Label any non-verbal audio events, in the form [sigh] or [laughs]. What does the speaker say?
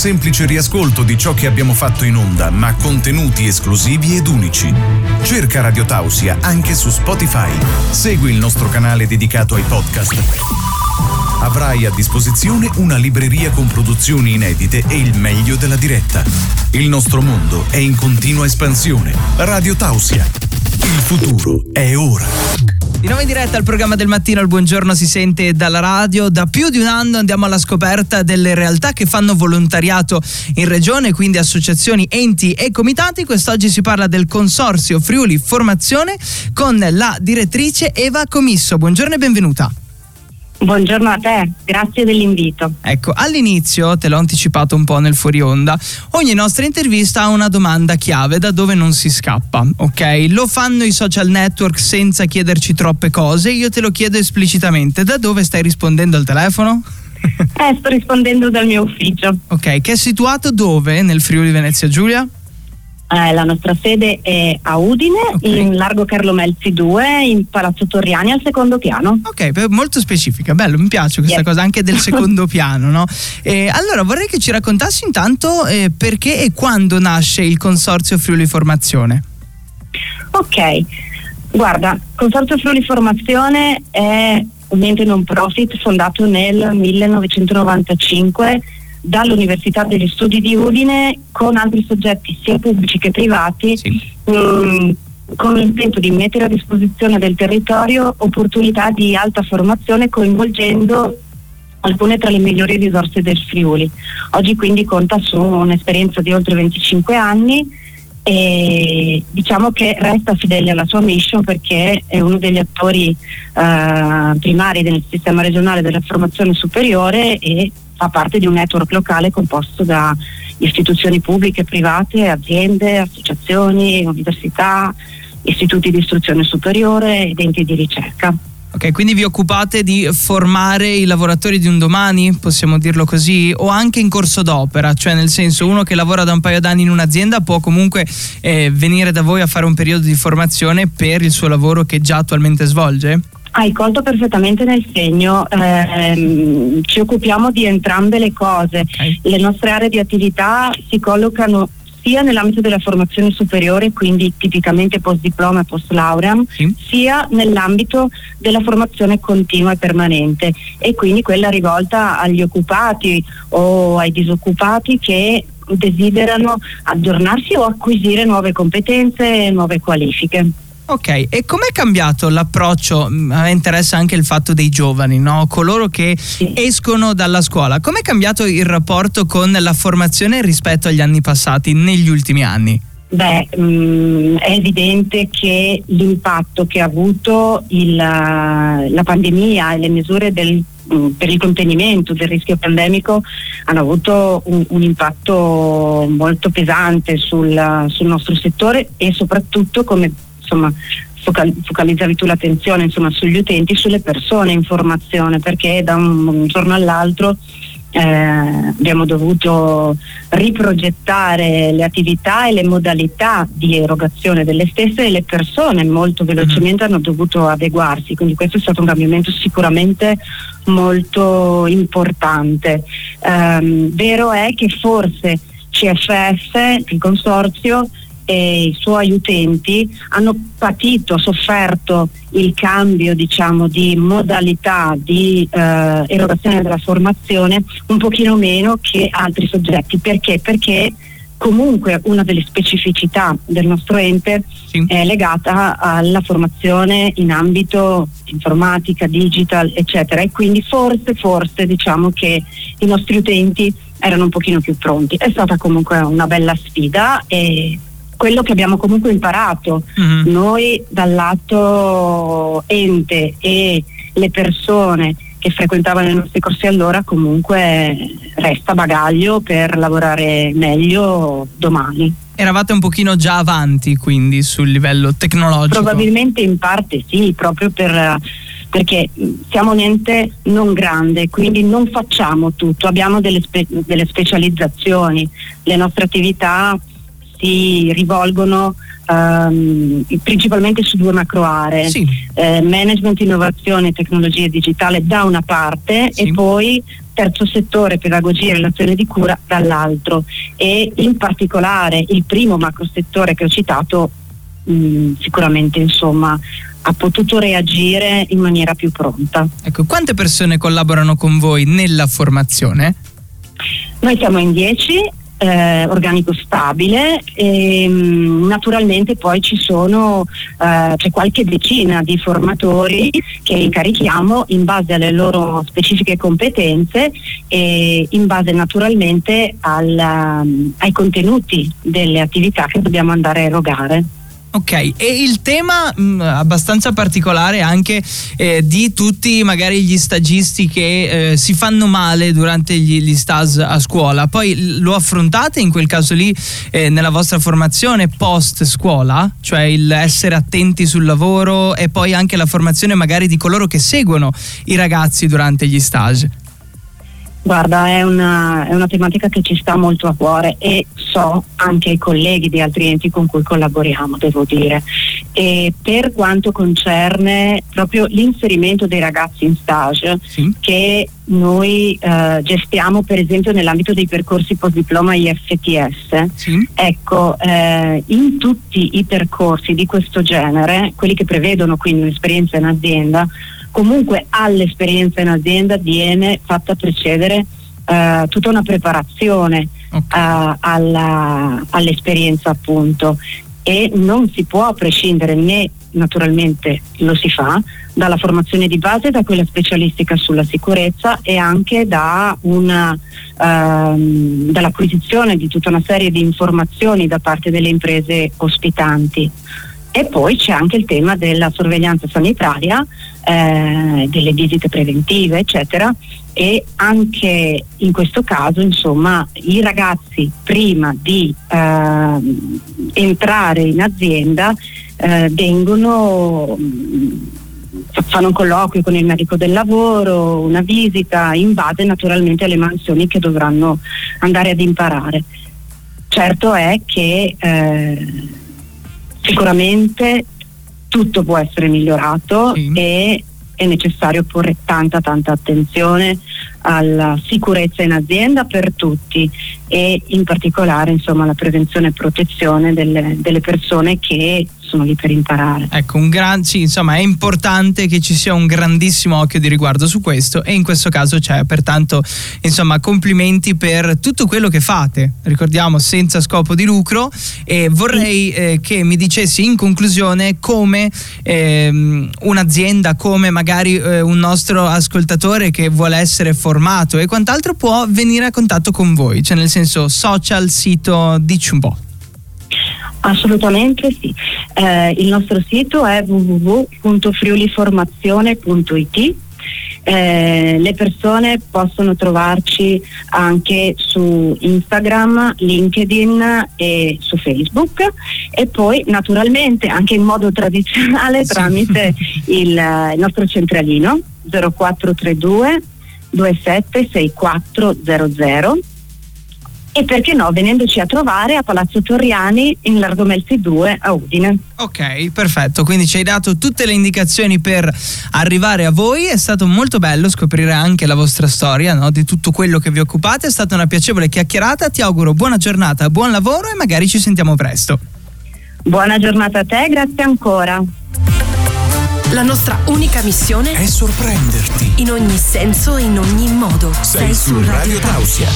semplice riascolto di ciò che abbiamo fatto in onda, ma contenuti esclusivi ed unici. Cerca Radio Tausia anche su Spotify. Segui il nostro canale dedicato ai podcast. Avrai a disposizione una libreria con produzioni inedite e il meglio della diretta. Il nostro mondo è in continua espansione. Radio Tausia. Il futuro è ora. Di nuovo in diretta al programma del mattino, il buongiorno si sente dalla radio. Da più di un anno andiamo alla scoperta delle realtà che fanno volontariato in regione, quindi associazioni, enti e comitati. Quest'oggi si parla del consorzio Friuli Formazione con la direttrice Eva Comisso. Buongiorno e benvenuta. Buongiorno a te, grazie dell'invito. Ecco, all'inizio, te l'ho anticipato un po' nel fuori onda, ogni nostra intervista ha una domanda chiave da dove non si scappa, ok? Lo fanno i social network senza chiederci troppe cose, io te lo chiedo esplicitamente, da dove stai rispondendo al telefono? Eh, sto rispondendo dal mio ufficio. Ok, che è situato dove nel Friuli Venezia Giulia? Eh, la nostra sede è a Udine, okay. in Largo Carlo Melzi 2, in Palazzo Torriani al secondo piano. Ok, molto specifica, bello, mi piace questa yes. cosa anche del [laughs] secondo piano. No? Eh, allora vorrei che ci raccontassi intanto eh, perché e quando nasce il Consorzio Friuli Formazione. Ok, guarda, Consorzio Friuli Formazione è un ente non profit fondato nel 1995 dall'Università degli Studi di Udine con altri soggetti sia pubblici che privati sì. mh, mm, con l'intento di mettere a disposizione del territorio opportunità di alta formazione coinvolgendo alcune tra le migliori risorse del Friuli. Oggi quindi conta su un'esperienza di oltre 25 anni e diciamo che resta fedele alla sua mission perché è uno degli attori eh, primari del sistema regionale della formazione superiore e fa parte di un network locale composto da istituzioni pubbliche, private, aziende, associazioni, università, istituti di istruzione superiore ed enti di ricerca. Ok, quindi vi occupate di formare i lavoratori di un domani, possiamo dirlo così, o anche in corso d'opera, cioè nel senso uno che lavora da un paio d'anni in un'azienda può comunque eh, venire da voi a fare un periodo di formazione per il suo lavoro che già attualmente svolge? Hai colto perfettamente nel segno, eh, ci occupiamo di entrambe le cose, okay. le nostre aree di attività si collocano sia nell'ambito della formazione superiore, quindi tipicamente post diploma e post laurea, sì. sia nell'ambito della formazione continua e permanente e quindi quella rivolta agli occupati o ai disoccupati che desiderano aggiornarsi o acquisire nuove competenze e nuove qualifiche. Ok, e com'è cambiato l'approccio? Mm, a me interessa anche il fatto dei giovani, no? coloro che sì. escono dalla scuola. Com'è cambiato il rapporto con la formazione rispetto agli anni passati, negli ultimi anni? Beh, mh, mm, è evidente che l'impatto che ha avuto il, la pandemia e le misure del, mh, mm, per il contenimento del rischio pandemico hanno avuto un, un impatto molto pesante sul, sul nostro settore e soprattutto, come insomma, focalizzavi tu l'attenzione insomma, sugli utenti, sulle persone in formazione, perché da un, giorno all'altro eh, abbiamo dovuto riprogettare le attività e le modalità di erogazione delle stesse e le persone molto velocemente mm-hmm. hanno dovuto adeguarsi, quindi questo è stato un cambiamento sicuramente molto importante. Eh, vero è che forse CFF, il consorzio, e i suoi utenti hanno patito, sofferto il cambio diciamo, di modalità di eh, erogazione della formazione un pochino meno che altri soggetti. Perché? Perché comunque una delle specificità del nostro ente sì. è legata alla formazione in ambito informatica, digital, eccetera. E quindi forse, forse diciamo che i nostri utenti erano un pochino più pronti. È stata comunque una bella sfida e quello che abbiamo comunque imparato mm-hmm. noi dal lato ente e le persone che frequentavano i nostri corsi allora comunque resta bagaglio per lavorare meglio domani. Eravate un pochino già avanti quindi sul livello tecnologico? Probabilmente in parte sì, proprio per perché siamo un ente non grande, quindi non facciamo tutto, abbiamo delle, spe- delle specializzazioni, le nostre attività si rivolgono um, principalmente su due macro aree, sì. eh, management, innovazione e tecnologia digitale da una parte sì. e poi terzo settore, pedagogia e relazione di cura, dall'altro e in particolare il primo macro settore che ho citato mh, sicuramente insomma ha potuto reagire in maniera più pronta. Ecco, quante persone collaborano con voi nella formazione? Noi siamo in 10 eh, organico stabile e mm, naturalmente poi ci sono eh, c'è qualche decina di formatori che incarichiamo in base alle loro specifiche competenze e in base naturalmente al, um, ai contenuti delle attività che dobbiamo andare a erogare. Ok, e il tema mh, mm, abbastanza particolare anche eh, di tutti magari gli stagisti che eh, si fanno male durante gli, gli stas a scuola, poi lo affrontate in quel caso lì eh, nella vostra formazione post scuola, cioè il essere attenti sul lavoro e poi anche la formazione magari di coloro che seguono i ragazzi durante gli stage? Guarda, è una, è una, tematica che ci sta molto a cuore e so anche i colleghi di altri enti con cui collaboriamo, devo dire. E per quanto concerne proprio l'inserimento dei ragazzi in stage, sì. che noi eh, gestiamo per esempio nell'ambito dei percorsi post diploma IFTS, sì. ecco, eh, in tutti i percorsi di questo genere, quelli che prevedono quindi un'esperienza in azienda, comunque all'esperienza in azienda viene fatta precedere uh, tutta una preparazione okay. uh, alla, all'esperienza appunto e non si può prescindere né naturalmente lo si fa dalla formazione di base, da quella specialistica sulla sicurezza e anche da una, ehm, dall'acquisizione di tutta una serie di informazioni da parte delle imprese ospitanti. E poi c'è anche il tema della sorveglianza sanitaria, eh, delle visite preventive, eccetera. E anche in questo caso, insomma, i ragazzi prima di eh, entrare in azienda eh, vengono fanno un colloquio con il medico del lavoro, una visita in base naturalmente alle mansioni che dovranno andare ad imparare. Certo è che eh, sicuramente tutto può essere migliorato sì. e è necessario porre tanta tanta attenzione alla sicurezza in azienda per tutti e in particolare insomma alla prevenzione e protezione delle, delle persone che sono lì per imparare. Ecco, un gran, sì, insomma è importante che ci sia un grandissimo occhio di riguardo su questo e in questo caso c'è, pertanto insomma complimenti per tutto quello che fate, ricordiamo senza scopo di lucro e vorrei eh, che mi dicessi in conclusione come eh, un'azienda, come magari eh, un nostro ascoltatore che vuole essere formato e quant'altro può venire a contatto con voi, cioè nel senso social, sito, dici un po'. Assolutamente sì. Eh, il nostro sito è www.friuliformazione.it. Eh, le persone possono trovarci anche su Instagram, LinkedIn e su Facebook. E poi naturalmente anche in modo tradizionale tramite il, il nostro centralino 0432 276400 e perché no venendoci a trovare a Palazzo Torriani in Largo Melzi 2 a Udine. Ok, perfetto, quindi ci hai dato tutte le indicazioni per arrivare a voi, è stato molto bello scoprire anche la vostra storia no? di tutto quello che vi occupate, è stata una piacevole chiacchierata, ti auguro buona giornata, buon lavoro e magari ci sentiamo presto. Buona giornata a te, grazie ancora. La nostra unica missione è sorprenderti. In ogni senso e in ogni modo. Sei, Sei su Radio Tausia.